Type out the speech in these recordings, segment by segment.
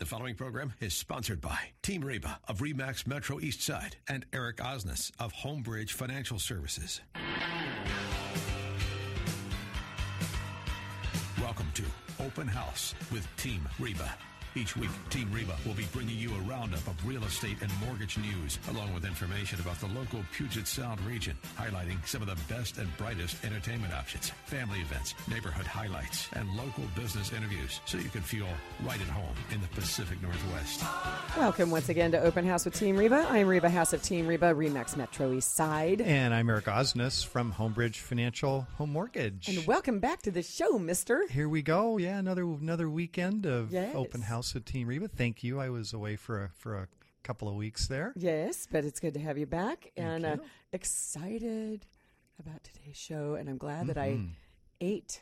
The following program is sponsored by Team Reba of Remax Metro East Side and Eric Osnes of Homebridge Financial Services. Welcome to Open House with Team Reba. Each week, Team Reba will be bringing you a roundup of real estate and mortgage news, along with information about the local Puget Sound region, highlighting some of the best and brightest entertainment options, family events, neighborhood highlights, and local business interviews, so you can feel right at home in the Pacific Northwest. Welcome once again to Open House with Team Reba. I'm Reba Haas of Team Reba, Remax Metro East Side. And I'm Eric Osnes from Homebridge Financial Home Mortgage. And welcome back to the show, mister. Here we go. Yeah, another another weekend of Yes. Open House with Team Reba. Thank you. I was away for a, for a couple of weeks there. Yes, but it's good to have you back and uh, you. excited about today's show. And I'm glad that I ate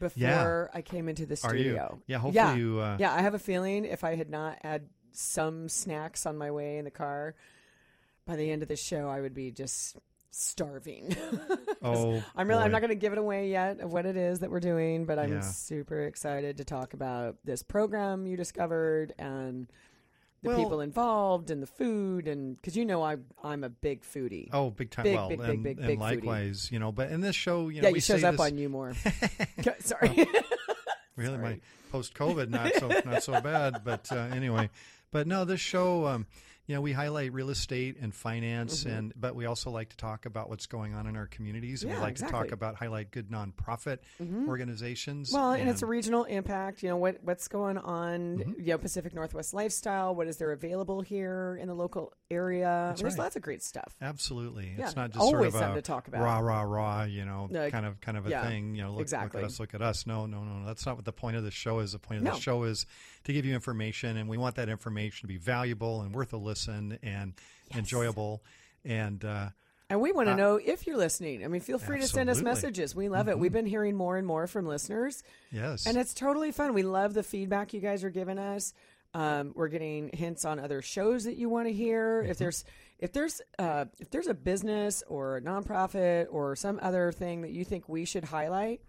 before Mm-hmm. Yeah. I came into the Are you? studio. Yeah, hopefully yeah. you, uh, yeah, I have a feeling if I had not had some snacks on my way in the car, by the end of the show, I would be just starving. Oh, I'm really I'm not going to give it away yet of what it is that we're doing, but I'm Yeah. super excited to talk about this program you discovered and the Well- people involved and the food and because you know I I'm a big foodie. Oh, big time. Big, well, big, big, and, big, and big foodie. you know. But in this show, you know, yeah, we shows up this, on you more. Sorry. Really, my post COVID not so not so bad, but uh, anyway. But no, this show, um, you know, we highlight real estate and finance, and but we also like to talk about what's going on in our communities, and Mm-hmm. Yeah, we like to talk about highlight good nonprofit organizations. Well, and it's a regional impact. You know what what's going on? Mm-hmm. You know, Pacific Northwest lifestyle. What is there available here in the local area? There's right. lots of great stuff. Absolutely, Yeah, it's not just sort always of something a to talk about. rah rah rah, you know, No, kind of kind of a yeah, thing. You know, look, exactly. look at us, look at us. No, no, no, that's not what the point of the show is. The point of No. the show is to give you information, and we want that information to be valuable and worth a listen and enjoyable. And uh, And we want to know if you're listening. I mean, feel free to send us messages. We love it. We've been hearing more and more from listeners. yes, And it's totally fun. We love the feedback you guys are giving us. Um, we're getting hints on other shows that you want to hear. If there's if there's uh, if there's a business or a nonprofit or some other thing that you think we should highlight,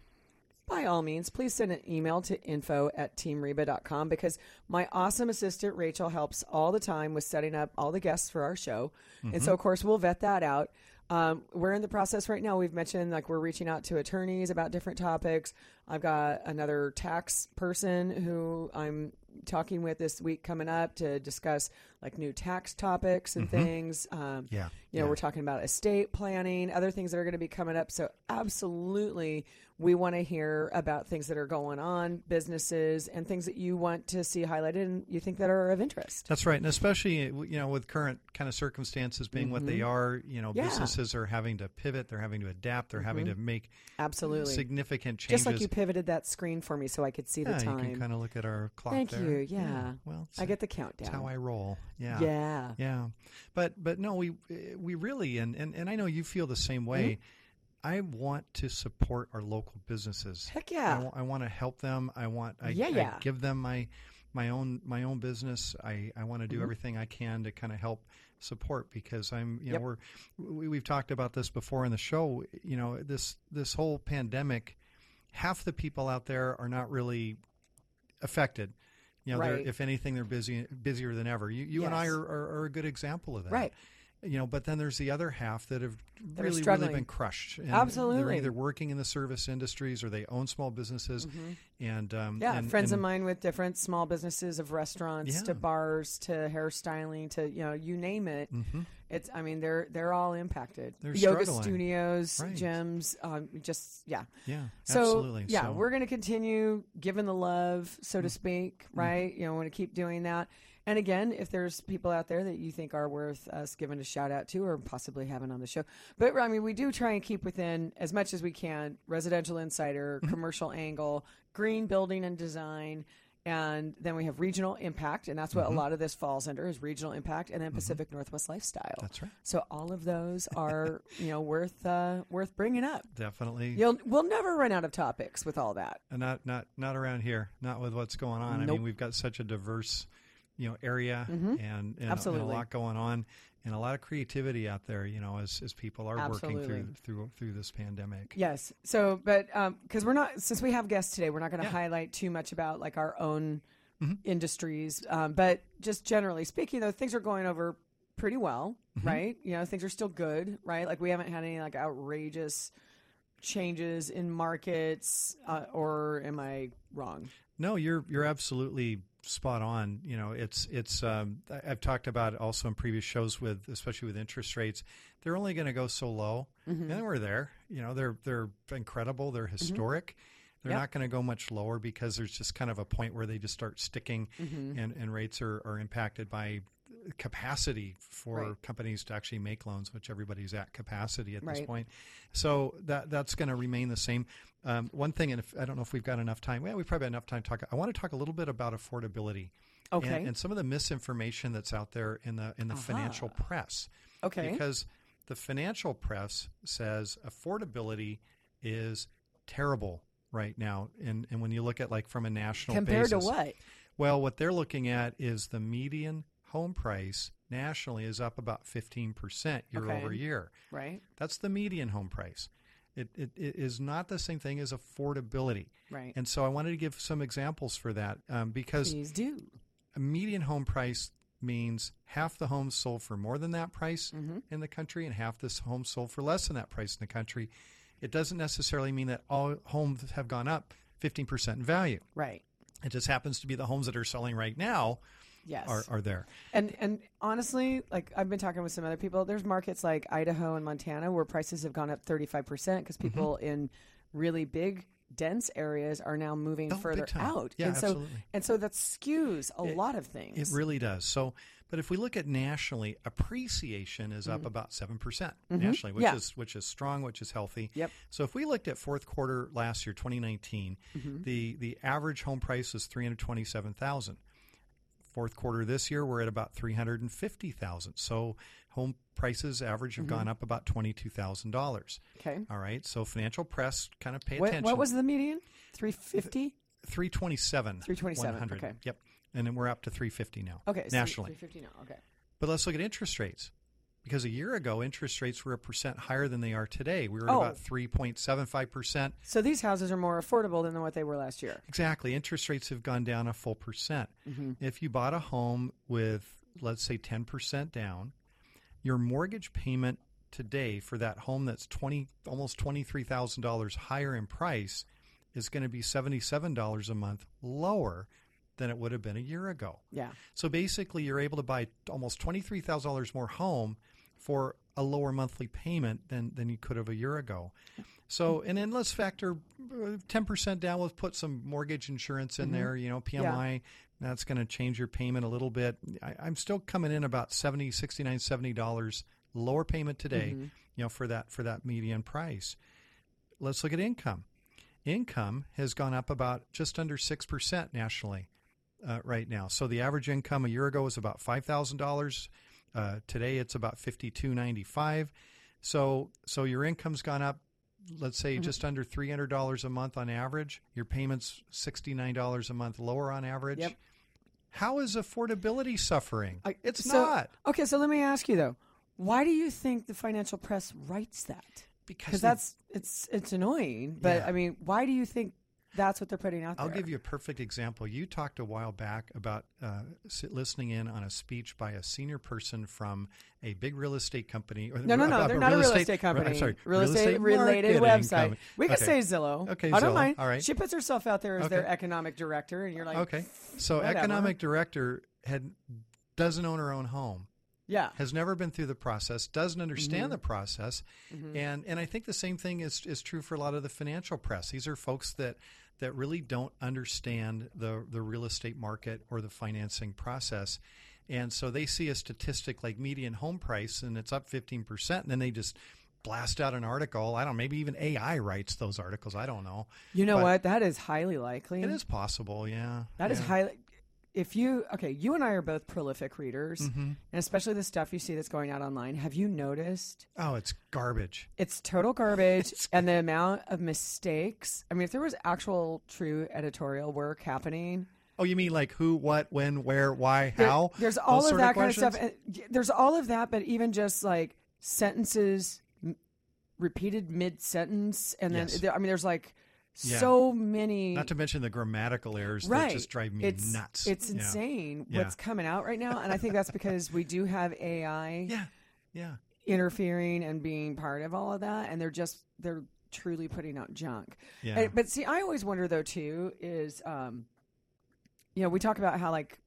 by all means, please send an email to info at teamreba.com because my awesome assistant Rachel helps all the time with setting up all the guests for our show. And so, of course, we'll vet that out. Um, we're in the process right now. We've mentioned like we're reaching out to attorneys about different topics. I've got another tax person who I'm talking with this week coming up to discuss like new tax topics and things. Um, Yeah, you know, yeah. we're talking about estate planning, other things that are going to be coming up. So, absolutely, we want to hear about things that are going on, businesses, and things that you want to see highlighted and you think that are of interest. That's right, and especially you know with current kind of circumstances being what they are, you know, Mm-hmm. Yeah. Mm-hmm. businesses are having to pivot, they're having to adapt, they're having to make Absolutely. significant changes. Just like you pivoted that screen for me so I could see the yeah, you time. can kind of look at our clock. Thank there. you. Yeah. well, I get the countdown. that's how I roll. Yeah, Yeah. yeah. But but no, we we really and and, and I know you feel the same way. Mm-hmm. I want to support our local businesses. Heck yeah. I, want to help them. I want I, Yeah, I yeah. give them my my own my own business. I, I want to Mm-hmm. do everything I can to kind of help support because I'm you Yep. know we're we, we've talked about this before in the show. You know this this whole pandemic, half the people out there are not really affected. You know, Right. if anything, they're busy busier than ever. You you and I are, are, are a good example of that. Right. You know, but then there's the other half that have are really, really been crushed. And Absolutely. they're either working in the service industries or they own small businesses. And um, Mm-hmm. Yeah, and- friends of mine with different small businesses of restaurants Yeah. to bars to hairstyling to you know you name it. Mhm. It's I mean they're they're all impacted. They're Yoga struggling. studios, Right. gyms, um, just yeah. Yeah, So absolutely. yeah, So- Mm-hmm. we're going to continue giving the love, so to speak, right? You know, want to keep doing that. And again, if there's people out there that you think are worth us giving a shout out to or possibly having on the show, but I mean, we do try and keep within as much as we can residential insider, Mm-hmm. commercial angle, green building and design. And then we have regional impact, and that's what Mm-hmm. a lot of this falls under is regional impact, and then Pacific Northwest lifestyle. That's right. So all of those are, you know, worth uh, worth bringing up. definitely. You'll we'll never run out of topics with all that. And not not not around here. Not with what's going on. I mean, we've got such a diverse, you know, area and, and, and a Mm-hmm. Lot going on. and a lot of creativity out there. You know, as as people are working through through through this pandemic. Yes. So, but because we're not, since we have guests today, we're not going to Yeah. highlight too much about like our own industries. Um, but just generally speaking, though, things are going over pretty well, right? You know, things are still good, right? Like we haven't had any like outrageous changes in markets, uh, or am I wrong? No, you're you're absolutely spot on. You know, it's it's. Um, I've talked about it also in previous shows with, especially with interest rates, they're only going to go so low, mm-hmm. and then we're there. You know, they're they're incredible. They're mm-hmm. historic. They're Yep. not going to go much lower because there's just kind of a point where they just start sticking, mm-hmm. and, and rates are, are impacted by capacity for Right. companies to actually make loans, which everybody's at capacity at this point. So that that's going to remain the same. Um, one thing, and if, I don't know if we've got enough time. Well, we probably have enough time to talk. I want to talk a little bit about affordability. Okay. And, and some of the misinformation that's out there in the in the financial press. Okay. Because the financial press says affordability is terrible right now, and and when you look at like from a national Compared to basis, what? well, what they're looking at is the median home price nationally is up about 15% year Okay. over year. Right. That's the median home price. It, it, it is not the same thing as affordability. Right. And so I wanted to give some examples for that um, because Please do. a median home price means half the homes sold for more than that price Mm-hmm. in the country and half this home sold for less than that price in the country. It doesn't necessarily mean that all homes have gone up 15% in value. Right. It just happens to be the homes that are selling right now Yes. are, are there. And and honestly, like I've been talking with some other people, there's markets like Idaho and Montana where prices have gone up 35% because Mm-hmm. people in really big dense areas are now moving Oh, further out. Yeah, and so absolutely. and so that skews a lot of things. It really does. So, but if we look at nationally, appreciation is up about seven percent nationally, which Mm-hmm. Yeah. is which is strong, which is healthy. Yep. So if we looked at fourth quarter last year, 2019, Mm-hmm. the the average home price was three hundred twenty seven thousand. Fourth quarter this year, we're at about three hundred and fifty thousand. So home prices average have Mm-hmm. gone up about twenty two thousand dollars. okay. All right. So financial press kind of pay What, attention. what was the median? 350? 327? 327, okay. Yep. And then we're up to 350 now. Okay. Nationally. 350 now. Okay. But let's look at interest rates. Because a year ago, interest rates were a percent higher than they are today. We were at Oh. about 3.75%. So these houses are more affordable than what they were last year. Exactly. Interest rates have gone down a full percent. Mm-hmm. If you bought a home with, let's say, 10% down, your mortgage payment today for that home that's 20 almost $23,000 higher in price is going to be $77 a month lower than it would have been a year ago. Yeah. So basically, you're able to buy almost twenty three thousand dollars more home for a lower monthly payment than than you could have a year ago. So, and then let's factor uh, ten percent down. Let's put some mortgage insurance in there. You know, PMI. That's going to change your payment a little bit. I, I'm still coming in about 70 69 70 dollars lower payment today. You know, for that for that median price. Let's look at income. Income has gone up about just under six percent nationally uh, right now. So the average income a year ago was about five thousand uh. Today it's about fifty two ninety five. So so your income's gone up. Let's say just under three hundred dollars a month on average. Your payments sixty nine dollars a month lower on average. Yep. How is affordability suffering? I- it's so- not Okay, so let me ask you though. Why do you think the financial press writes that? because Because they- that's it's it's annoying. But Yeah. I mean, why do you think that's what they're putting out there? I'll give you a perfect example. You talked a while back about uh, listening in on a speech by a senior person from a big real estate company. Or No, no, no. They're not a real estate company. I'm sorry, real, estate related website. company. We can Okay. say Zillow. Okay, I don't Zillow. mind. All right. She puts herself out there as their economic director, and you're like, Okay, so Whatever. economic director had doesn't own her own home. yeah, has never been through the process, doesn't understand Mm-hmm. the process, and and I think the same thing is is true for a lot of the financial press. These are folks that that really don't understand the the real estate market or the financing process. And so they see a statistic like median home price and it's up 15%, and then they just blast out an article. I don't know, maybe even AI writes those articles. I don't know. you know But what? That is highly likely. It is possible, yeah. That is yeah. highly. If you okay, you and I are both prolific readers, Mm-hmm. and especially the stuff you see that's going out online. Have you noticed? Oh, it's garbage. It's total garbage, and the amount of mistakes. I mean, if there was actual, true editorial work happening, Oh, you mean like who, what, when, where, why, there- how? there's all Those of that kind of stuff. And there's all of that, but even just like sentences m- repeated mid sentence, and then Yes. there, I mean, there's like Yeah. so many. Not to mention the grammatical errors right. that just drive me it's, nuts. It's Yeah. insane Yeah. what's coming out right now, and I think that's because we do have AI Yeah, yeah. interfering and being part of all of that, and they're just they're truly putting out junk. Yeah. And- but see, I always wonder though too is, um, you know, we talk about how like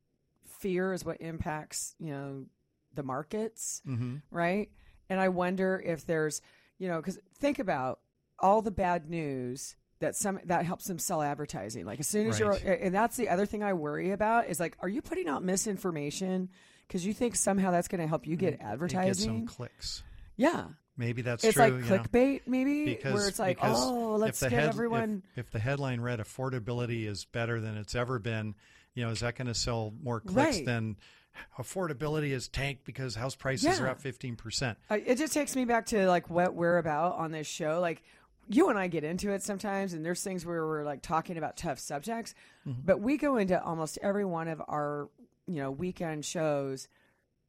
fear is what impacts you know the markets, Mm-hmm. right? And I wonder if there's, you know, because think about all the bad news that some that helps them sell advertising. Like as soon as Right. you're, and that's the other thing I worry about is like, are you putting out misinformation because you think somehow that's going to help you get advertising. Get some clicks. yeah, Maybe that's it's true. like you know. clickbait, maybe, because where it's like, oh, let's get head- everyone. If, if the headline read "affordability is better than it's ever been," you know, is that going to sell more clicks Right. than affordability is tanked because house prices are up fifteen percent? I- it just takes me back to like what we're about on this show. Like you and I get into it sometimes, and there's things where we're like talking about tough subjects, Mm-hmm. but we go into almost every one of our you know weekend shows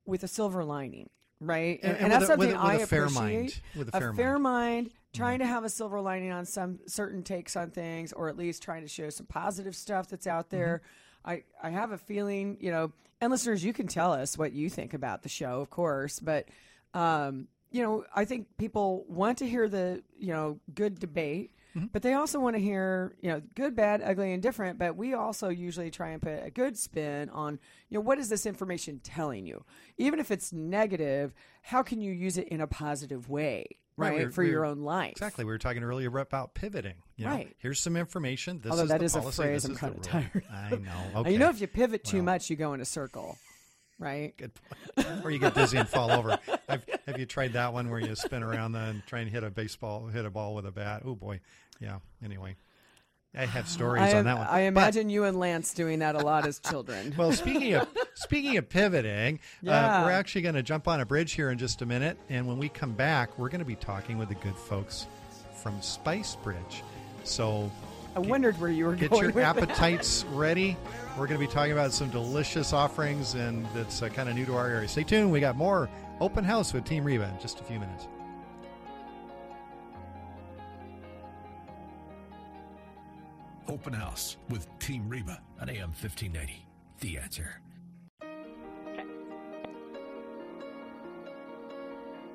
with a silver lining, right? And- and that's with a- with something a- with I a fair appreciate. mind. With a fair fair mind. mind, trying to have a silver lining on some certain takes on things, or at least trying to show some positive stuff that's out there. I, I have a feeling, you know, and listeners, you can tell us what you think about the show, of course, but um, you know, I think people want to hear the, you know, good debate, mm-hmm. but they also want to hear, you know, good, bad, ugly, and different. But we also usually try and put a good spin on, you know, what is this information telling you? Even if it's negative, how can you use it in a positive way, Right, right, we're- for we're- your own life? Exactly. We were talking earlier about pivoting. You know, Right. Here's some information. This Although is that the is a policy, phrase this I'm is kind of tired. I know. And Okay. You know, if you pivot too Well. much, you go in a circle, right? Good point. or you get dizzy and fall over. Have, have you tried that one where you spin around and try and hit a baseball, hit a ball with a bat? Oh boy, yeah. Anyway, I have stories I, on that one. I But- imagine you and Lance doing that a lot as children. well, speaking of speaking of pivoting, uh, we're actually going to jump on a bridge here in just a minute, and when we come back, we're going to be talking with the good folks from Spice Bridge. So I wondered where you were get going Get your with that. appetites ready. We're going to be talking about some delicious offerings, and that's uh, kind of new to our area. Stay tuned. We got more open house with Team Reba in just a few minutes. Open House with Team Reba on AM 1590. The answer.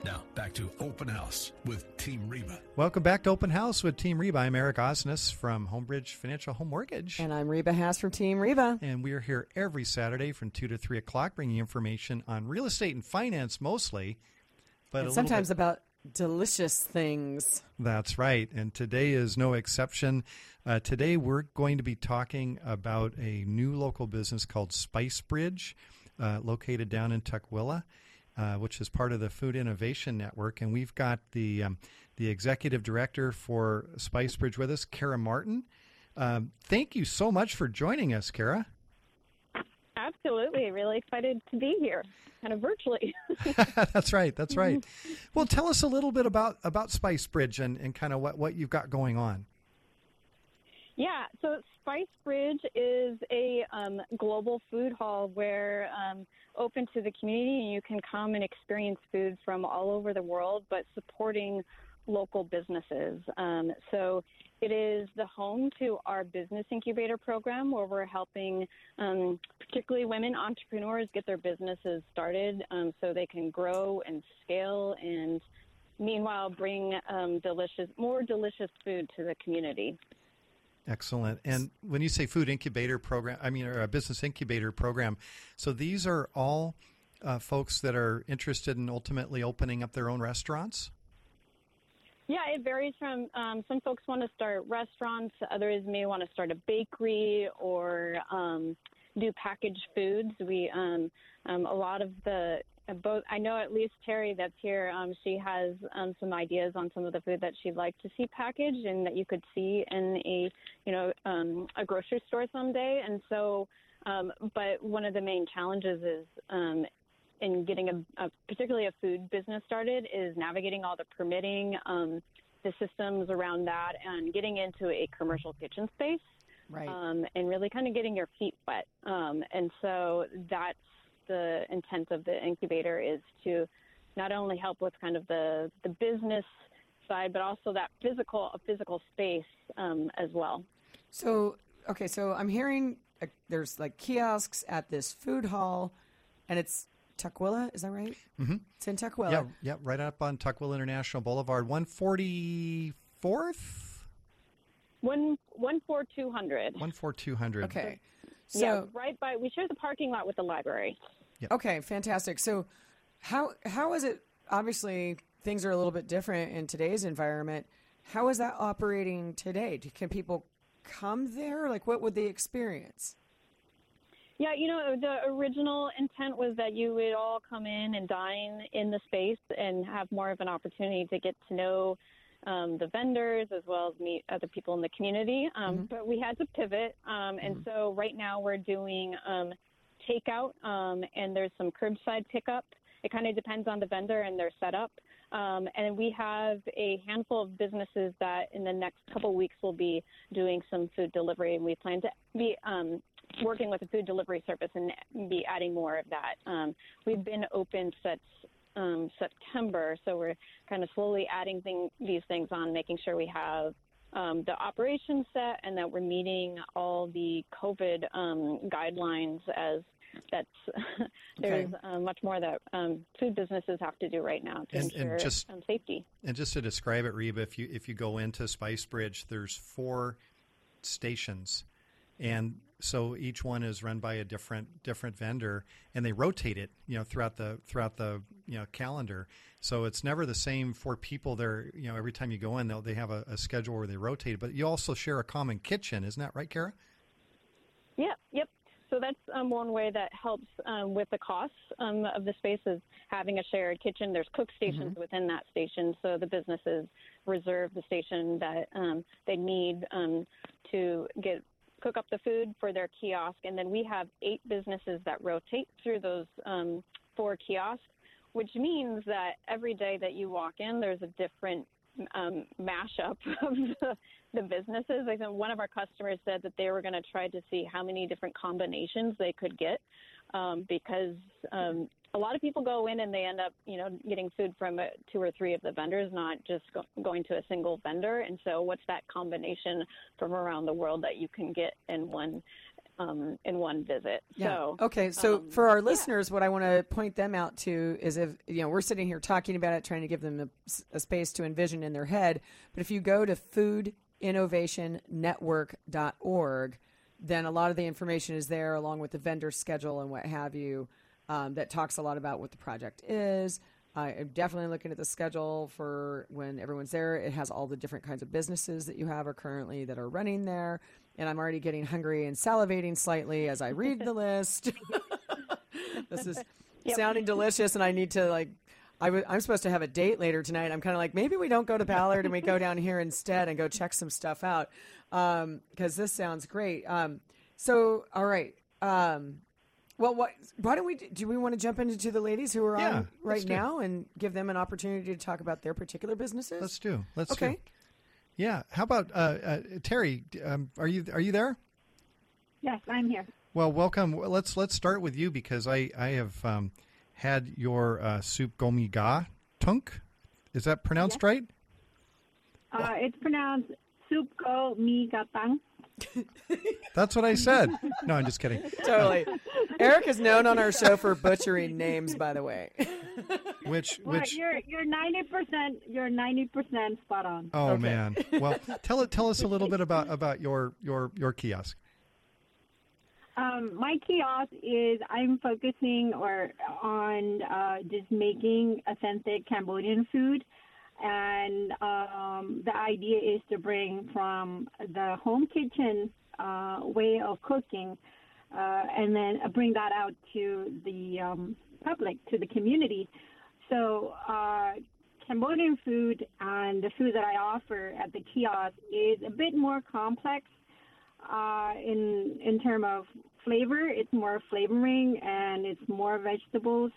Now, back to Open House with Team Reba. Welcome back to Open House with Team Reba. I'm Eric Osnes from Homebridge Financial Home Mortgage. And I'm Reba Haas from Team Reba. And we are here every Saturday from 2 to 3 o'clock, bringing information on real estate and finance mostly. But And sometimes bit- about delicious things. That's right. And today is no exception. Uh, today we're going to be talking about a new local business called Spice Bridge, uh, located down in Tukwila, uh, which is part of the Food Innovation Network. And we've got the um, the executive director for Spice Bridge with us, Kara Martin. Um, thank you so much for joining us, Kara. Absolutely. Really excited to be here, kind of virtually. that's right. That's right. Well, tell us a little bit about about Spice Bridge and, and kind of what, what you've got going on. Yeah, so Spice Bridge is a um, global food hall where um, open to the community and you can come and experience food from all over the world, but supporting local businesses. Um, so it is the home to our business incubator program where we're helping um, particularly women entrepreneurs get their businesses started um, so they can grow and scale and meanwhile bring um, delicious more delicious food to the community Excellent. And when you say food incubator program, I mean, or a business incubator program, so these are all uh, folks that are interested in ultimately opening up their own restaurants. Yeah, it varies from um, some folks want to start restaurants, others may want to start a bakery or um, do packaged foods. We um, um, a lot of the both. I know at least Terry that's here. Um, she has um, some ideas on some of the food that she'd like to see packaged and that you could see in a you know um, a grocery store someday. And so, um, but one of the main challenges is um, in getting a, a particularly a food business started is navigating all the permitting, um, the systems around that, and getting into a commercial kitchen space, Right. um, and really kind of getting your feet wet. Um, and so that's the intent of the incubator is to not only help with kind of the the business side, but also that physical a physical space um, as well. So okay, so I'm hearing uh, there's like kiosks at this food hall, and it's Tukwila, is that right? Mm-hmm. It's in Tukwila. Yeah, yeah, right up on Tukwila International Boulevard, one forty fourth. One one four two hundred. One four two hundred. Okay. So yeah, right by we share the parking lot with the library. Okay, fantastic. So, how how is it? Obviously, things are a little bit different in today's environment. How is that operating today? Do- Can people come there? Like, what would they experience? Yeah, you know, the original intent was that you would all come in and dine in the space and have more of an opportunity to get to know um, the vendors as well as meet other people in the community. Um, But we had to pivot. Um, and so right now we're doing um, takeout um, and there's some curbside pickup. It kind of depends on the vendor and their setup. Um, and we have a handful of businesses that in the next couple weeks will be doing some food delivery, and we plan to be um, working with a food delivery service and be adding more of that. Um, we've been open since um, September, so we're kind of slowly adding thing, these things on, making sure we have um, the operation set and that we're meeting all the COVID um, guidelines as that's there's uh, much more that um, food businesses have to do right now to And- and ensure just- um, safety. And just to describe it, Reba, if you if you go into Spice Bridge, there's four stations, and so each one is run by a different different vendor, and they rotate it, you know, throughout the throughout the you know calendar. So it's never the same for people there. You know, every time you go in, they'll they have a, a schedule where they rotate. But you also share a common kitchen, isn't that right, Kara? Yeah, yep. So that's um, one way that helps um, with the costs um, of the space is having a shared kitchen. There's cook stations within that station, so the businesses reserve the station that um, they need um, to get cook up the food for their kiosk. And then we have eight businesses that rotate through those um, four kiosks, which means that every day that you walk in, there's a different um, mashup of the, the businesses. I think one of our customers said that they were going to try to see how many different combinations they could get um, because um, a lot of people go in and they end up, you know, getting food from uh, two or three of the vendors, not just go- going to a single vendor. And so, what's that combination from around the world that you can get in one um, in one visit? So, okay, so um, for our listeners, what I want to point them out to is if you know we're sitting here talking about it, trying to give them a, a space to envision in their head. But if you go to foodinnovationnetwork.org, then a lot of the information is there, along with the vendor schedule and what have you, um, that talks a lot about what the project is. I'm definitely looking at the schedule for when everyone's there. It has all the different kinds of businesses that you have are currently that are running there. And I'm already getting hungry and salivating slightly as I read the list. this is sounding delicious, and I need to like. I w- I'm supposed to have a date later tonight. I'm kind of like maybe we don't go to Ballard and we go down here instead and go check some stuff out because this sounds great. Um, so all right. Um, well, what? Why don't we? Do we want to jump into the ladies who are Yeah, on right now and give them an opportunity to talk about their particular businesses? Let's do. Let's Okay. do. Yeah. How about uh, uh, Terry? Um, are you are you there? Yes, I'm here. Well, welcome. Let's let's start with you because I I have um, had your uh, soup gomi ga tunk. Is that pronounced right? Uh, it's pronounced Supko Mi Gatang. That's what I said. No, I'm just kidding. totally. Eric is known on our show for butchering names, by the way. Which Well, which you're you're ninety percent you're ninety percent spot on. oh Okay. man. Well, tell it tell us a little bit about about your your your kiosk. Um, my kiosk is I'm focusing or on uh, just making authentic Cambodian food, and um, the idea is to bring from the home kitchen uh, way of cooking, uh, and then bring that out to the um, public, to the community. So. Uh, Cambodian food and the food that I offer at the kiosk is a bit more complex uh, in in term of flavor. It's more flavoring and it's more vegetables.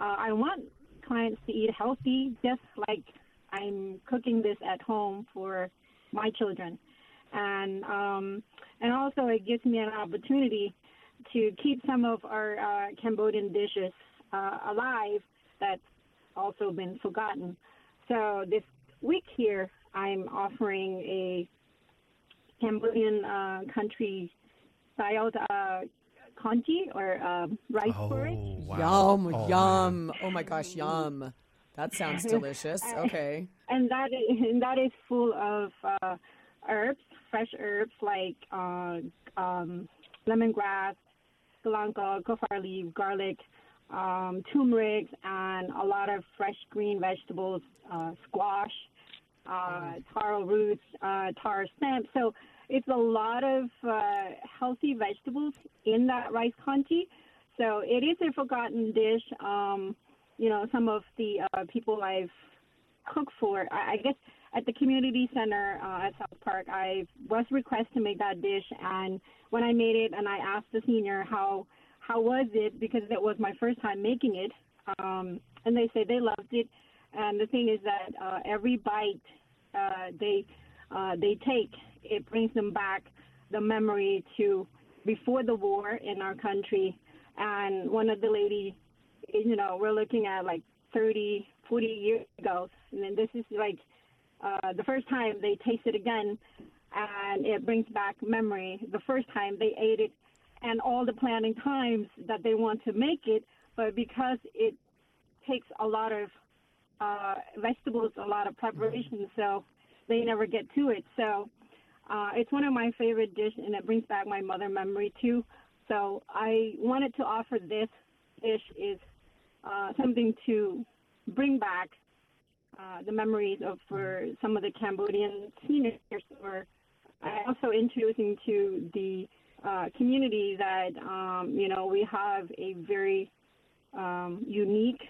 Uh, I want clients to eat healthy, just like I'm cooking this at home for my children, and um, and also it gives me an opportunity to keep some of our uh, Cambodian dishes uh, alive that's also been forgotten. So this week here, I'm offering a Cambodian uh, country styled uh, congee or um, rice porridge. Oh, wow. Yum, Oh, yum. man. Oh my gosh, yum. That sounds delicious. Okay. and that is, and that is full of uh, herbs, fresh herbs like uh, um, lemongrass, galangal, kaffir leaf, garlic, um, turmeric, and a lot of fresh green vegetables, uh, squash, uh, taro roots, uh, taro stems. So it's a lot of uh, healthy vegetables in that rice congee. So it is a forgotten dish. Um, you know, some of the uh, people I've cooked for, I, I guess at the community center uh, at South Park, I was requested to make that dish, and when I made it, and I asked the senior how how was it because it was my first time making it, um, and they said they loved it. And the thing is that uh, every bite uh, they uh, they take, it brings them back the memory to before the war in our country. And one of the lady, you know, we're looking at like 30, 40 years ago, and then this is like uh, the first time they taste it again, and it brings back memory. The first time they ate it, and all the planning times that they want to make it, but because it takes a lot of uh, vegetables, a lot of preparation, so they never get to it. So uh, it's one of my favorite dishes, and it brings back my mother memory too. So I wanted to offer this dish is uh, something to bring back uh, the memories of for some of the Cambodian seniors. Or I also introducing to the uh, community that um, you know we have a very um, unique,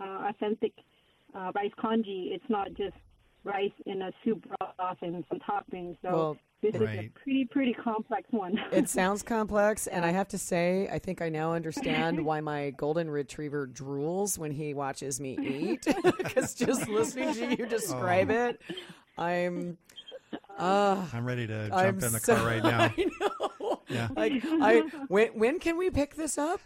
uh, authentic uh, rice congee. It's not just rice in a soup broth and some toppings. So Well, this is a pretty pretty complex one. It sounds complex, and I have to say, I think I now understand why my golden retriever drools when he watches me eat. Because just listening to you describe Oh. it, I'm. Uh, I'm ready to jump I'm in the so, car right now. I know. Yeah. Like I when when can we pick this up?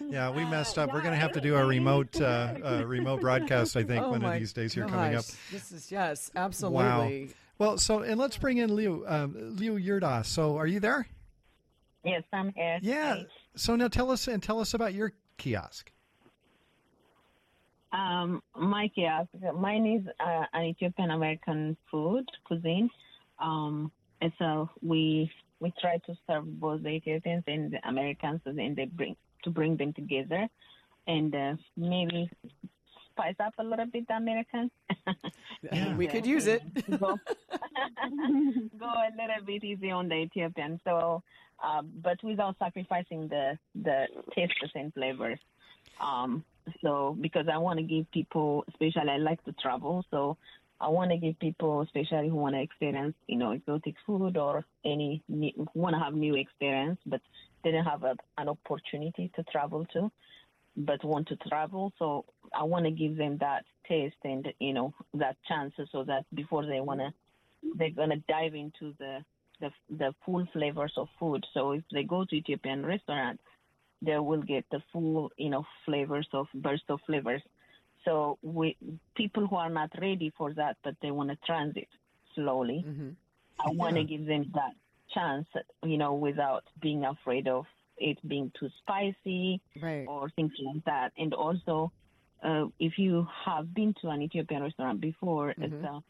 Yeah, we messed up. We're going to have to do a remote uh, uh, remote broadcast, I think, Oh one of these days here coming up. This is yes, absolutely. Wow. Well, so, and let's bring in Liu, um, Liu Yurda. So, are you there? Yes, I'm here. Yeah. So now tell us and tell us about your kiosk. Um, my kiosk. Mine is uh, an Ethiopian American food cuisine. Um, and so we we try to serve both the Ethiopians and the Americans, and they bring to bring them together, and uh, maybe spice up a little bit the Americans. Yeah. We could use it. go, go a little bit easy on the Ethiopian. So, uh, but without sacrificing the the tastes and flavors. Um, so because I want to give people, especially I like to travel, so I want to give people, especially who want to experience, you know, exotic food or any new, want to have new experience, but didn't have a, an opportunity to travel to, but want to travel. So I want to give them that taste and you know that chance, so that before they want to, they're gonna dive into the the the full flavors of food. So if they go to Ethiopian restaurant, they will get the full you know flavors of burst of flavors. So we people who are not ready for that, but they want to transit slowly. Mm-hmm. I want to give them that chance, you know, without being afraid of it being too spicy Right. or things like that. And also, uh, if you have been to an Ethiopian restaurant before, it's, uh,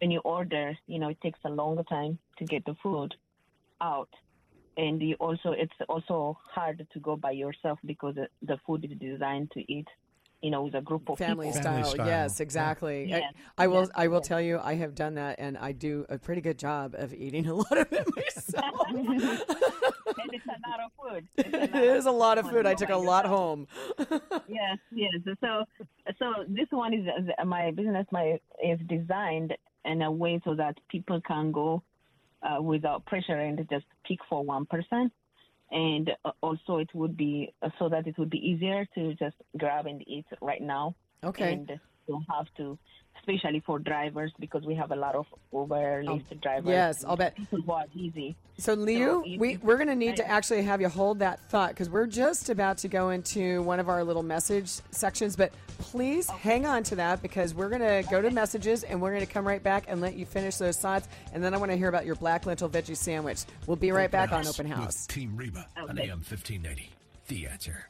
when you order, you know, it takes a longer time to get the food out. And you also, it's also hard to go by yourself because the food is designed to eat, you know, with a group of Family people. Family style. style. Yes, exactly. Yes, I, I will. yes, I will yes. tell you, I have done that, and I do a pretty good job of eating a lot of it myself. and it's a lot of food. It's a lot is a lot of food. I took a lot home. yes, yes. So, so this one is my business. My is designed in a way so that people can go uh, without pressure and just pick for one person, and uh, also it would be uh, so that it would be easier to just grab and eat right now Okay. And don't have to, especially for drivers, because we have a lot of Uber oh, listed drivers. Oh, yes, and I'll bet. People who are busy. So, Liu, if we, we're going to need to actually have you hold that thought because we're just about to go into one of our little message sections. But please hang on to that because we're going to go to messages and we're going to come right back and let you finish those thoughts. And then I want to hear about your black lentil veggie sandwich. We'll be right back on Open House. With Team Reba on Okay. AM 1580. The answer.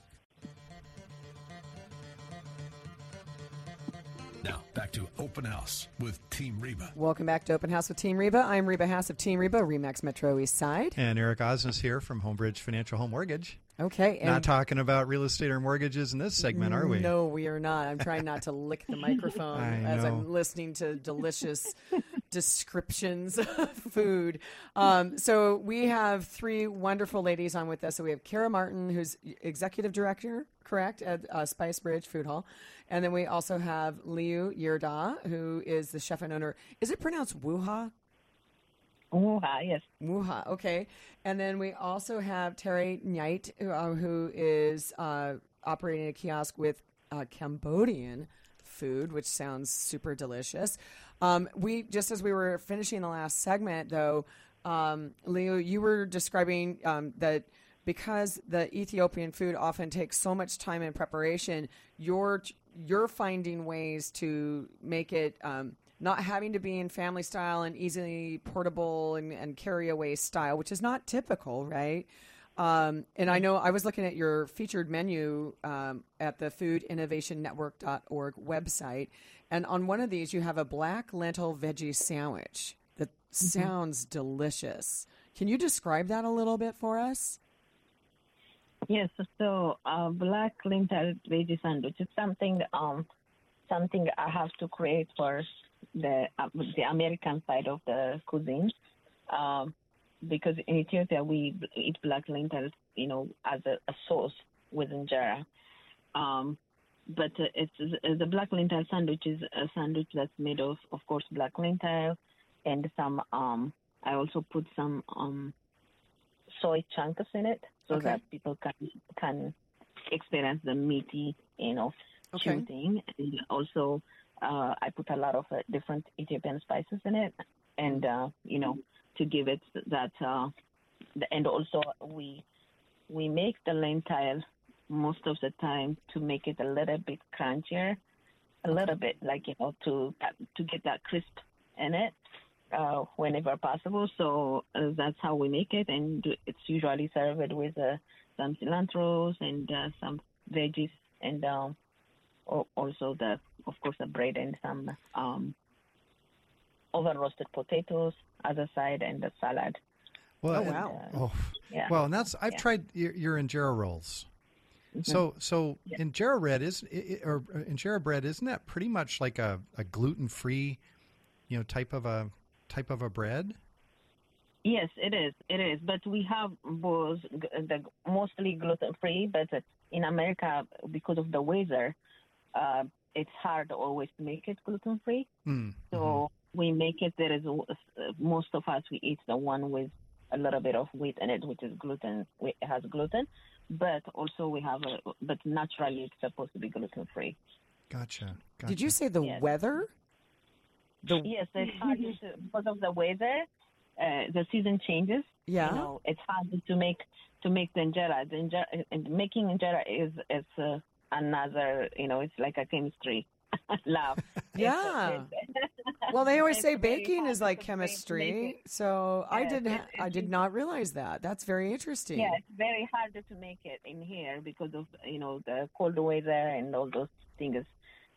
Now, back to Open House with Team Reba. Welcome back to Open House with Team Reba. I'm Reba Haas of Team Reba, Remax Metro East Side. And Eric Osnes here from Homebridge Financial Home Mortgage. Okay. And Not talking about real estate or mortgages in this segment, are we? No, we are not. I'm trying not to lick the microphone as. I'm listening to delicious descriptions of food. Um, so we have three wonderful ladies on with us. So we have Kara Martin, who's executive director, correct, at uh, Spice Bridge Food Hall, and then we also have Liu Yerda, who is the chef and owner. Is it pronounced Wuha? Wuha, yes. Wuha, okay. And then we also have Terry Knight, uh, who is uh, operating a kiosk with uh, Cambodian food, which sounds super delicious. Um, we just as we were finishing the last segment, though, um, Leo, you were describing um, that because the Ethiopian food often takes so much time in preparation, you're you're finding ways to make it um, not having to be in family style and easily portable and, and carry away style, which is not typical, right? Um, and I know I was looking at your featured menu um, at the foodinnovationnetwork.org website, and on one of these you have a black lentil veggie sandwich that sounds delicious. Can you describe that a little bit for us? Yes, so uh, black lentil veggie sandwich is something um something I have to create for the uh, the American side of the cuisine, um, because in Ethiopia we eat black lentils, you know, as a, a sauce with injera. Um, but uh, it's uh, the black lentil sandwich is a sandwich that's made of, of course, black lentil and some. Um, I also put some um, soy chunks in it so Okay. that people can can experience the meaty, you know, Okay. chew thing. And also, uh, I put a lot of uh, different Ethiopian spices in it, and uh, you know, to give it that. Uh, the, and also, we we make the lentil most of the time to make it a little bit crunchier, a little bit like you know to to get that crisp in it uh, whenever possible. So uh, that's how we make it, and it's usually served with uh, some cilantros and uh, some veggies, and um, also the of course the bread and some um, oven roasted potatoes as a side, and the salad. Well, Oh, and- wow. Oh, Yeah. well, and that's I've Yeah. tried your, your injera rolls. So, so injera bread is i- i- or uh, injera bread isn't that pretty much like a, a gluten free, you know, type of a type of a bread? Yes, it is. It is. But we have both the mostly gluten free. But uh, in America, because of the weather, uh, it's hard always to make it gluten free. Mm. So we make it. There is uh, most of us we eat the one with a little bit of wheat in it, which is gluten. It has gluten, but also we have a. But naturally, it's supposed to be gluten free. Gotcha. gotcha. Did you say the Yes. weather? The Yes, it's hard to, because of the weather. Uh, the season changes. Yeah. You know, it's hard to make to make the injera. The injera and making injera is is uh, another. You know, it's like a chemistry lab. Yeah. Well, they always it's say baking is like chemistry. So I didn't. Ha- I did not realize that. That's very interesting. Yeah, it's very hard to make it in here because of you know the cold weather and all those things.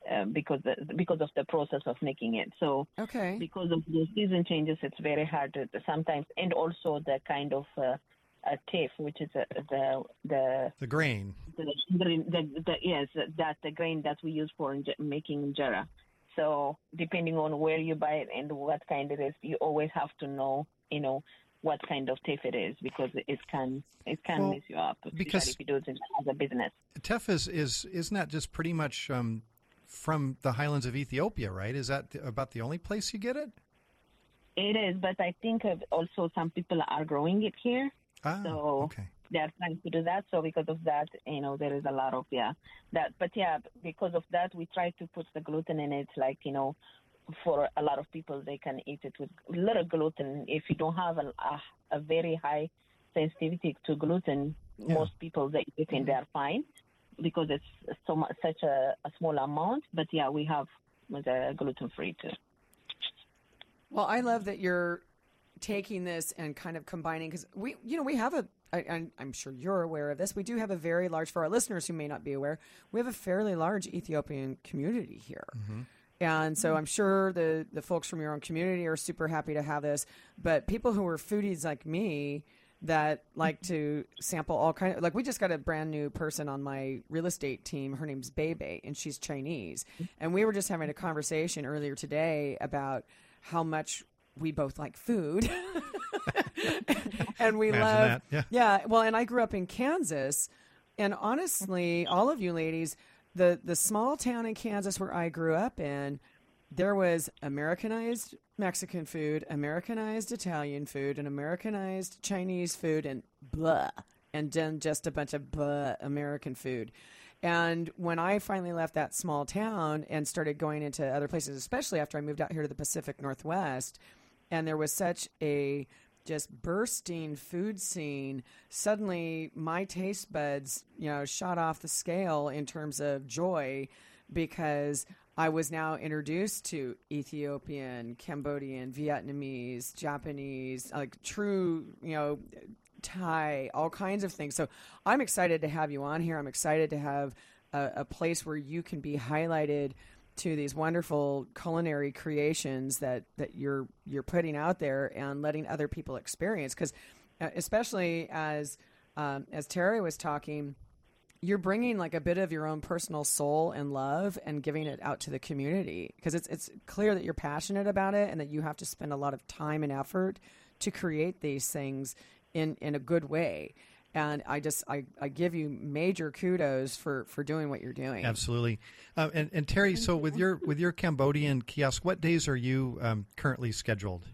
Uh, because the, because of the process of making it, so Okay. because of the season changes, it's very hard to sometimes, and also the kind of uh, a teff, which is uh the the the grain? the, grain- the, the yes that the grain that we use for making injera. So depending on where you buy it and what kind it is, you always have to know, you know, what kind of teff it is because it can it can Well, mess you up, because- if you do it as a business. Teff is is isn't that just pretty much um, from the highlands of Ethiopia, right? Is that about the only place you get it? It is, but I think also some people are growing it here. Ah, So okay. they are trying to do that. So because of that, you know, there is a lot of yeah that. But yeah, because of that, we try to put the gluten in it, like you know, for a lot of people, they can eat it with little gluten. If you don't have a, a, a very high sensitivity to gluten, Yeah. most people they eat it and they're fine because it's so much, such a, a small amount. But yeah, we have the gluten free too. Well, I love that you're taking this and kind of combining because we, you know, we have a. I, I'm- sure you're aware of this. We do have a very large, for our listeners who may not be aware, we have a fairly large Ethiopian community here. Mm-hmm. And so I'm sure the, the folks from your own community are super happy to have this. But people who are foodies like me that like to sample all kind of like we just got a brand new person on my real estate team. Her name's Bebe and she's Chinese. And we were just having a conversation earlier today about how much we both like food. and we Imagine love that, yeah. yeah, well, and I grew up in Kansas, and honestly, all of you ladies, the the small town in Kansas where I grew up in, there was Americanized Mexican food, Americanized Italian food, and Americanized Chinese food, and blah, and then just a bunch of blah American food. And when I finally left that small town and started going into other places, especially after I moved out here to the Pacific Northwest, and there was such a just bursting food scene suddenly my taste buds you know shot off the scale in terms of joy because i was now introduced to ethiopian cambodian vietnamese japanese like true you know Thai, all kinds of things. So I'm excited to have you on here. I'm excited to have a, a place where you can be highlighted to these wonderful culinary creations that, that you're you're putting out there and letting other people experience. Because especially as um, as Terry was talking, you're bringing like a bit of your own personal soul and love and giving it out to the community because it's it's clear that you're passionate about it and that you have to spend a lot of time and effort to create these things in in a good way and i just i, I give you major kudos for for doing what you're doing Absolutely. Uh, and, and Terry, so with your with your Cambodian kiosk, what days are you um, currently scheduled?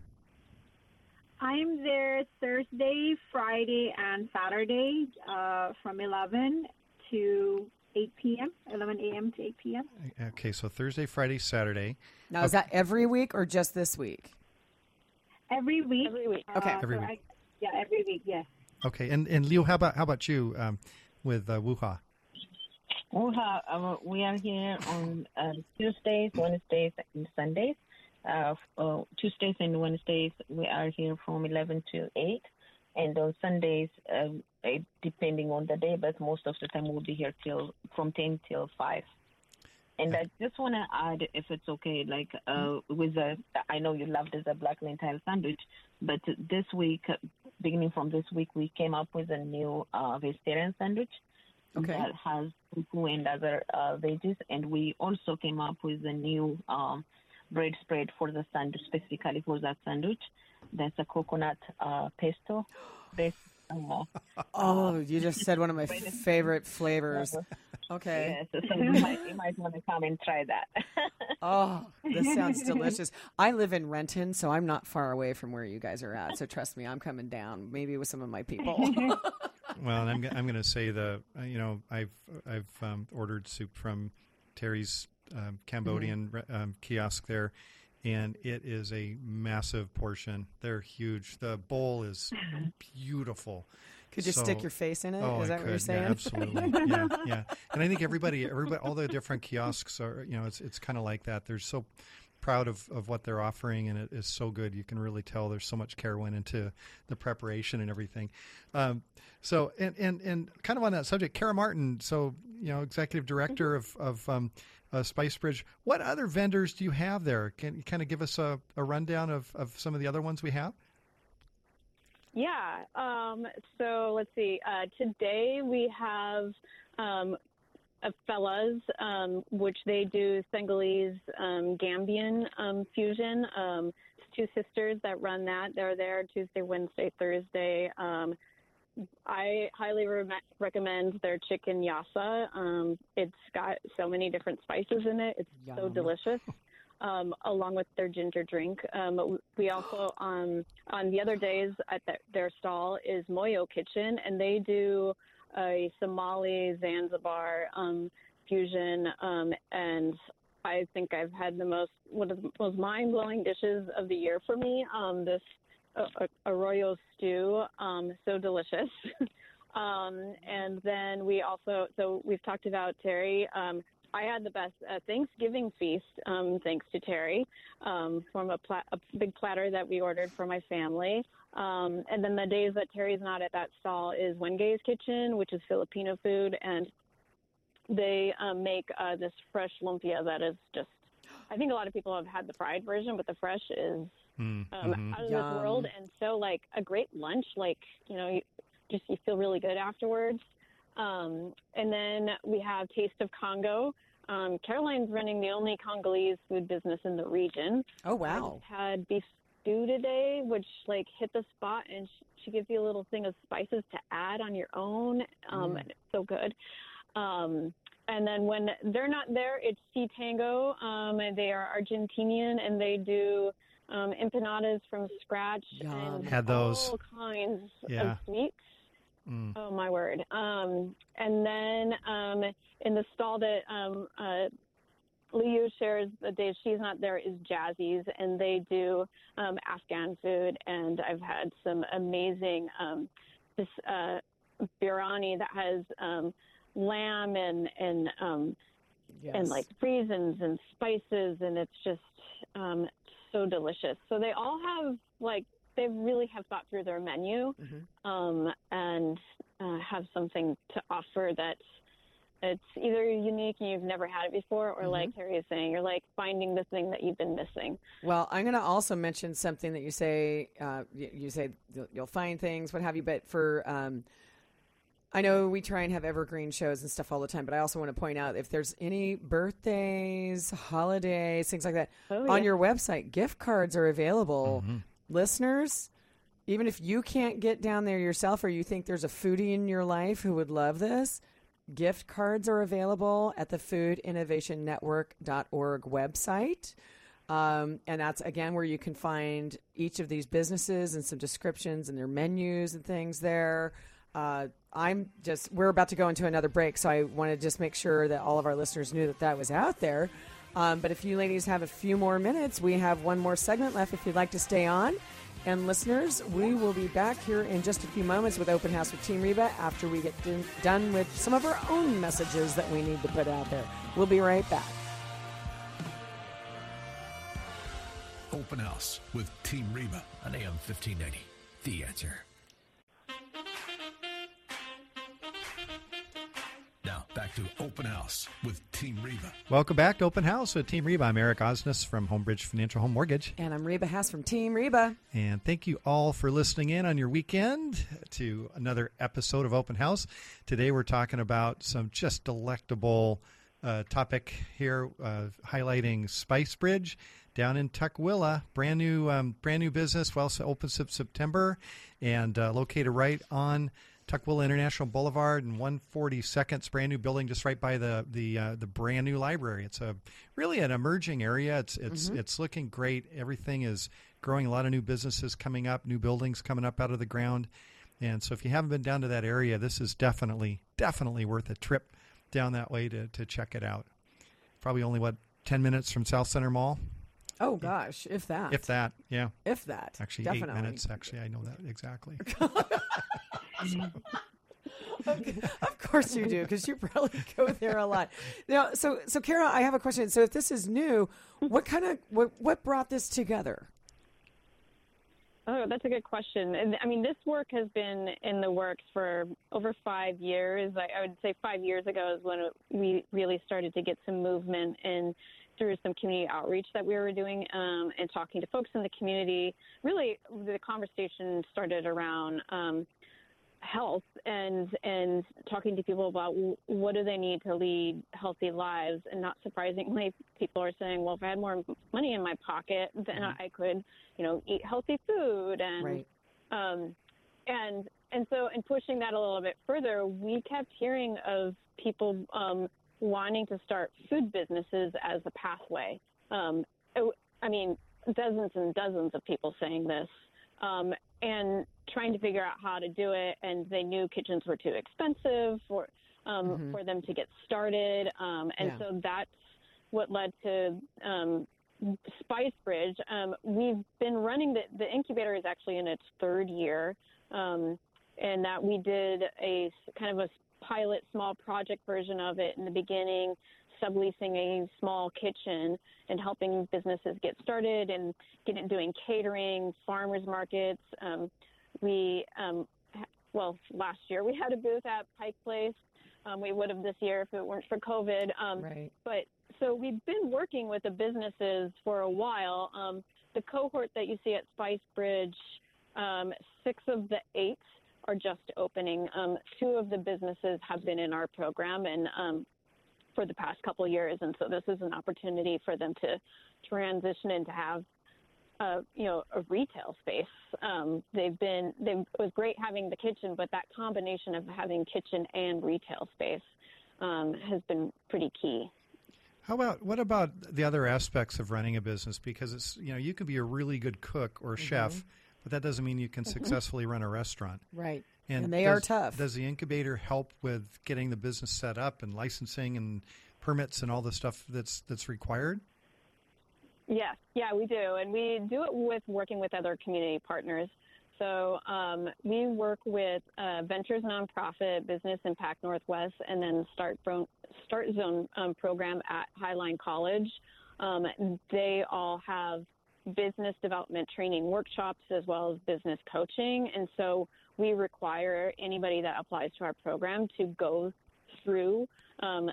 I'm there Thursday, Friday, and Saturday uh, from 11 to 8 p.m., 11 a.m. to 8 p.m. Okay, so Thursday, Friday, Saturday. now is that every week or just this week Every week. Every week. Okay. Uh, Every so week. I- yeah, every week, yes. Okay, and and Leo, how about how about you um, with uh, Wuha? We uh, we are here on uh, Tuesdays, Wednesdays, and Sundays. Uh, uh, Tuesdays and Wednesdays we are here from 11 to 8, and on Sundays, um, depending on the day, but most of the time we'll be here till from 10 till 5. And I just want to add, if it's okay, like uh, with the, I know you loved the black lentil sandwich, but this week, beginning from this week, we came up with a new uh, vegetarian sandwich Okay. that has tofu and other uh, veggies, and we also came up with a new um, bread spread for the sandwich, specifically for that sandwich. That's a coconut uh, pesto. Based, uh, oh you just said one of my favorite flavors okay yes, so you might, you might want to come and try that. Oh, this sounds delicious. I live in Renton, so I'm not far away from where you guys are at. So trust me, I'm coming down, maybe with some of my people. Well, and I'm I'm going to say the uh, you know I've I've um, ordered soup from Terry's um, Cambodian re- um, kiosk there, and it is a massive portion. They're huge. The bowl is beautiful. Could you So- stick your face in it? Is Oh, I that what you're saying? Yeah, absolutely. yeah, yeah. And I think everybody, everybody, all the different kiosks are, you know, it's it's kind of like that. They're so proud of, of what they're offering, and it is so good. You can really tell there's so much care went into the preparation and everything. Um, so, and, and and kind of on that subject, Kara Martin, so you know, executive director of of um, uh, Spice Bridge. What other vendors do you have there? Can you kind of give us a, a rundown of, of some of the other ones we have? Yeah. Um, so let's see. Uh, today we have um, a fellas, um, which they do Senegalese um, Gambian um, fusion. Um, two sisters that run that. They're there Tuesday, Wednesday, Thursday. I highly re- recommend their chicken yassa. Um, it's got so many different spices in it. It's so delicious. um, along with their ginger drink. Um, we also um, on the other days at the, their stall is Moyo Kitchen, and they do a Somali Zanzibar um, fusion, um, and I think I've had the most one of the most mind blowing dishes of the year for me. Um, this uh, arroyo stew, um, so delicious. um, and then we also so we've talked about Terry. Um, I had the best uh, Thanksgiving feast, um, thanks to Terry, um, from a, a big platter that we ordered for my family. Um, and then the days that Terry's not at that stall is Wenge's Kitchen, which is Filipino food, and they um, make uh, this fresh lumpia that is just. I think a lot of people have had the fried version, but the fresh is Mm, um, mhm. out of Yum. this world, and so like a great lunch. Like you know, you, just you feel really good afterwards. Um, and then we have Taste of Congo. Um, Caroline's running the only Congolese food business in the region. Oh I wow. just had beef stew today, which like hit the spot, and she, she gives you a little thing of spices to add on your own. Um, Mm. and it's so good. Um, and then when they're not there, it's Sea Tango. Um, and they are Argentinian, and they do um, empanadas from scratch Yum. and Had those. all kinds Yeah. of sweets. Mm. Oh my word! Um, and then um, in the stall that um, uh, Liu shares the days she's not there is Jazzy's, and they do um, Afghan food. And I've had some amazing um, this uh, biryani that has um, lamb and and um, Yes. and like raisins and spices, and it's just um, so delicious. So they all have like they really have thought through their menu Mhm. um, and uh, have something to offer that it's either unique and you've never had it before, or like Harry is saying, you're like finding the thing that you've been missing. Well, I'm going to also mention something that you say. Uh, you, you say you'll, you'll find things, what have you. But for, um, I know we try and have evergreen shows and stuff all the time. But I also want to point out if there's any birthdays, holidays, things like that Oh, on your website, gift cards are available. Listeners, even if you can't get down there yourself, or you think there's a foodie in your life who would love this, gift cards are available at the foodinnovationnetwork.org website. Um, and that's again where you can find each of these businesses and some descriptions and their menus and things there. Uh, I'm just, we're about to go into another break, so I want to just make sure that all of our listeners knew that that was out there. Um, but if you ladies have a few more minutes, we have one more segment left if you'd like to stay on. And listeners, we will be back here in just a few moments with Open House with Team Reba after we get done- done with some of our own messages that we need to put out there. We'll be right back. Open House with Team Reba on AM 1590. The answer. To Open House with Team Reba. Welcome back to Open House with Team Reba. I'm Eric Osnes from Homebridge Financial Home Mortgage. And I'm Reba Haas from Team Reba. And thank you all for listening in on your weekend to another episode of Open House. Today we're talking about some just delectable uh, topic here, uh, highlighting Spice Bridge down in Tukwila, brand new, um, brand new business. Well, so open since September, and uh, located right on Tukwila International Boulevard and 142nd. It's a brand new building just right by the the uh, the brand new library. It's a really an emerging area. It's it's it's looking great. Everything is growing. A lot of new businesses coming up, new buildings coming up out of the ground. And so, if you haven't been down to that area, this is definitely definitely worth a trip down that way to to check it out. Probably only what 10 minutes from Southcenter Mall, Oh gosh, if that, if that. Yeah, if that, actually definitely. eight minutes. Actually, I know that exactly. Of course you do, because you probably go there a lot. Now, so so Kara, I have a question. So if this is new, what kind of what what brought this together? Oh, that's a good question. And, I mean, this work has been in the works for over five years. I, I would say five years ago is when we really started to get some movement in through some community outreach that we were doing um, and talking to folks in the community. Really, the conversation started around um, health and and talking to people about what do they need to lead healthy lives. And not surprisingly, people are saying, "Well, if I had more money in my pocket, then I could, you know, eat healthy food." And Right. um, and and so in pushing that a little bit further, we kept hearing of people um, wanting to start food businesses as a pathway. Um, I mean, dozens and dozens of people saying this, um, and trying to figure out how to do it. And they knew kitchens were too expensive for um, mm-hmm. for them to get started, um, and yeah. so that's what led to um, Spice Bridge. Um, we've been running the, the incubator is actually in its third year, um, and that we did a kind of a pilot small project version of it in the beginning, subleasing a small kitchen and helping businesses get started and getting doing catering, farmers markets. Um, we um, well last year we had a booth at Pike Place. Um, we would have this year if it weren't for COVID. Um, right. But so we've been working with the businesses for a while. Um, the cohort that you see at Spice Bridge, um, six of the eight are just opening. Um, two of the businesses have been in our program and um, for the past couple years, and so this is an opportunity for them to transition and to have. Uh, you know, a retail space. Um, they've been, they it was great having the kitchen, but that combination of having kitchen and retail space um, has been pretty key. How about what about the other aspects of running a business? Because it's you know you can be a really good cook or mm-hmm. chef, but that doesn't mean you can mm-hmm. successfully run a restaurant. Right. And, and they does, are tough. Does the incubator help with getting the business set up and licensing and permits and all the stuff that's that's required? Yes, yeah, we do, and we do it with working with other community partners. So um, we work with uh, Ventures nonprofit, Business Impact Northwest, and then Start, Start Zone um, program at Highline College. Um, they all have business development training workshops as well as business coaching. And so we require anybody that applies to our program to go through um,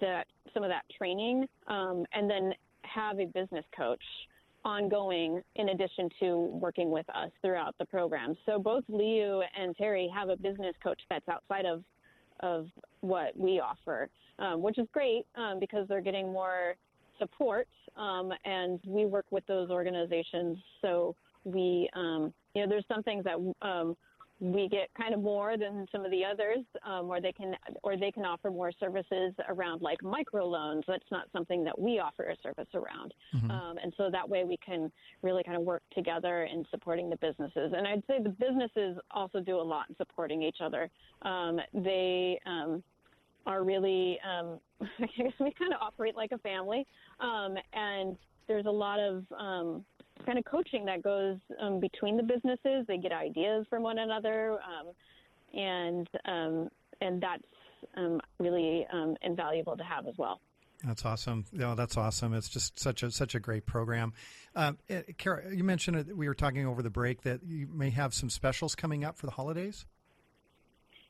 that some of that training um, and then have a business coach ongoing in addition to working with us throughout the program. So both Liu and Terry have a business coach that's outside of of what we offer, um, which is great um, because they're getting more support, um, and we work with those organizations. So we, um, you know, there's some things that um, we get kind of more than some of the others, um, or they can or they can offer more services around like microloans. That's not something that we offer a service around, mm-hmm. um, and so that way we can really kind of work together in supporting the businesses. And I'd say the businesses also do a lot in supporting each other. Um, they um, are really, um, I guess we kind of operate like a family, um, and there's a lot of kind of coaching that goes um, between the businesses. They get ideas from one another, um, and um, and that's um, really um, invaluable to have as well. That's awesome. No, that's awesome. It's just such a such a great program. Um, eh, Kara, you mentioned we were talking over the break that you may have some specials coming up for the holidays.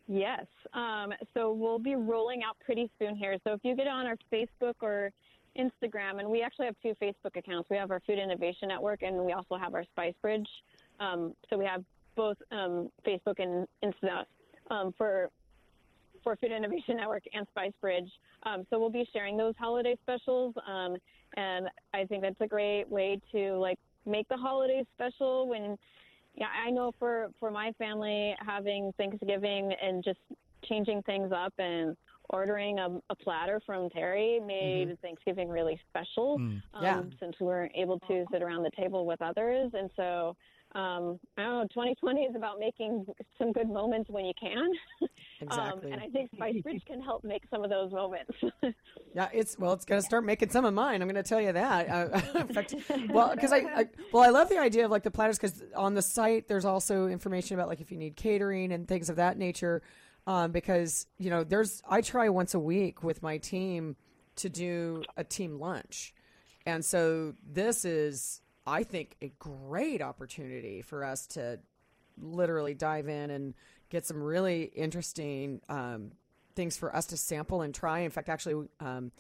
Yes. Um, so we'll be rolling out pretty soon here. So if you get on our Facebook or Instagram, and we actually have two Facebook accounts. We have our Food Innovation Network, and we also have our Spice Bridge. Um, so we have both um, Facebook and Insta um, for for Food Innovation Network and Spice Bridge. Um, so we'll be sharing those holiday specials, um, and I think that's a great way to like make the holidays special. When yeah, I know for for my family having Thanksgiving and just changing things up and ordering a, a platter from Terry made mm-hmm. Thanksgiving really special. Mm. Um, yeah. Since we weren't able to sit around the table with others. And so, um, I don't know, 2020 is about making some good moments when you can. Um, exactly. um, and I think Spice Bridge can help make some of those moments. yeah, it's, well, it's going to start making some of mine. I'm going to tell you that. Uh, in fact, well, because I, I, well, I love the idea of like the platters because on the site, there's also information about like if you need catering and things of that nature um, because you know there's I try once a week with my team to do a team lunch, and so this is I think a great opportunity for us to literally dive in and get some really interesting um, things for us to sample and try. In fact, actually. Um,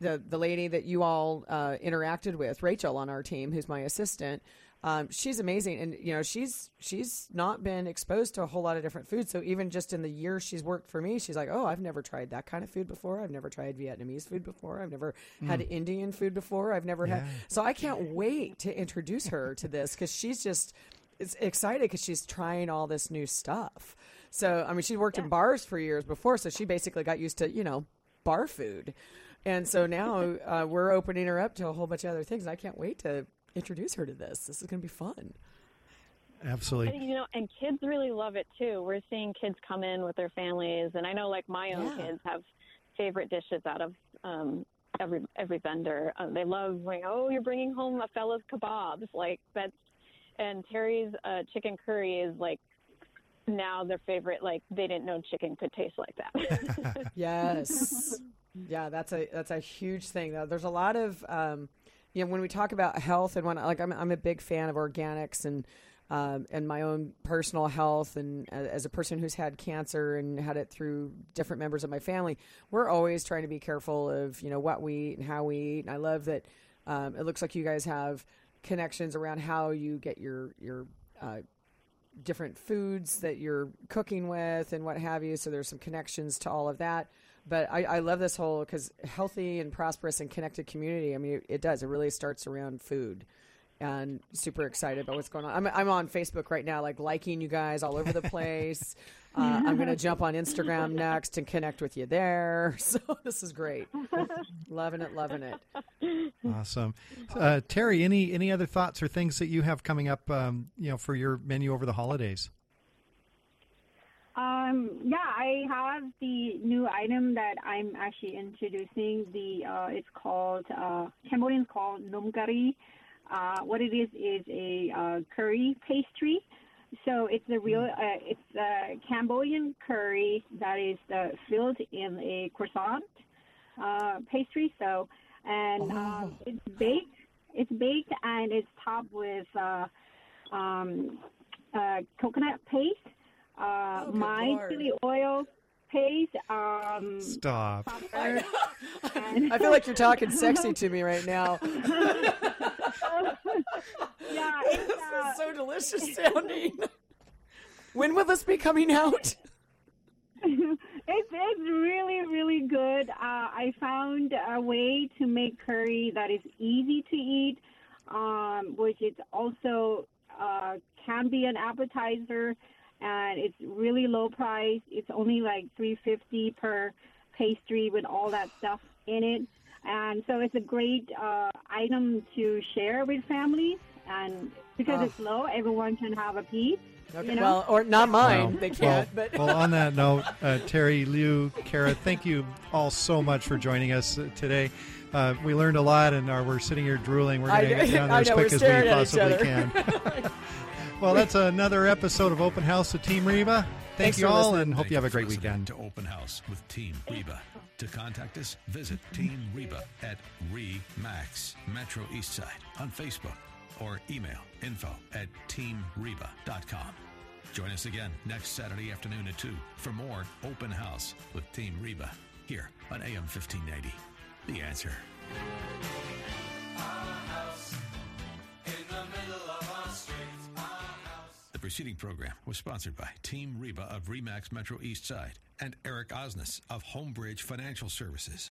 the, the lady that you all uh, interacted with, Rachel, on our team, who's my assistant, um, she's amazing, and you know she's she's not been exposed to a whole lot of different foods. So even just in the year she's worked for me, she's like, "Oh, I've never tried that kind of food before. I've never tried Vietnamese food before. I've never mm. had Indian food before. I've never yeah. had." So I can't wait to introduce her to this because she's just it's excited because she's trying all this new stuff. So I mean, she worked yeah. in bars for years before, so she basically got used to you know bar food And so now uh, we're opening her up to a whole bunch of other things. I can't wait to introduce her to this. This is going to be fun. Absolutely. And, you know, and kids really love it too. We're seeing kids come in with their families, and I know like my own Yeah. kids have favorite dishes out of um, every every vendor. Uh, they love like, oh, you're bringing home Afella's kebabs, like that's. And Terry's uh, chicken curry is like now their favorite. Like they didn't know chicken could taste like that. Yes. yeah, that's a that's a huge thing. There's a lot of um, you know when we talk about health and when like I'm I'm a big fan of organics and um, and my own personal health and uh, as a person who's had cancer and had it through different members of my family, we're always trying to be careful of you know what we eat and how we eat. And I love that um, it looks like you guys have connections around how you get your your uh, different foods that you're cooking with and what have you. So there's some connections to all of that. But I, I love this whole because healthy and prosperous and connected community. I mean, it, it does. It really starts around food. And super excited about what's going on. I'm, I'm on Facebook right now, like liking you guys all over the place. uh, I'm going to jump on Instagram next and connect with you there. So this is great. loving it, loving it. Awesome, uh, Terry. Any any other thoughts or things that you have coming up? Um, you know, for your menu over the holidays. Um, yeah, I have the new item that I'm actually introducing. The uh, it's called uh, Cambodians call nom curry. Uh, what it is is a uh, curry pastry. So it's a real uh, it's a Cambodian curry that is uh, filled in a croissant uh, pastry. So and um, it's baked. It's baked and it's topped with uh, um, uh, coconut paste, uh, good my Lord. chili oil paste, um, Stop. pepper, and I feel like you're talking sexy to me right now. yeah, it's, this uh, is so delicious sounding. when will this be coming out? it's it's really really good. Uh, I found a way to make curry that is easy to eat, um, which is also uh, can be an appetizer, and it's really low price. It's only like three fifty per pastry with all that stuff in it, and so it's a great uh, item to share with families. And because Oh. it's low, everyone can have a piece. Okay, You know? well, or not mine. Wow. They can't. Well, but well, on that note, uh, Terry, Liu, Kara, thank you all so much for joining us uh, today. Uh, we learned a lot, and uh, we're sitting here drooling. We're I going to get down there I as know, quick as we staring at each possibly can. well, that's another episode of Open House with Team Reba. Thank Thanks you all, listening. and hope Thank you have a great listening weekend. To Open House with Team Reba. To contact us, visit Team Reba at Remax Metro Eastside on Facebook or email info at teamreba.com. Join us again next Saturday afternoon at 2 for more Open House with Team Reba here on AM 1590. The answer. Preceding program was sponsored by Team Reba of Remax Metro East Side and Eric Osnes of Homebridge Financial Services.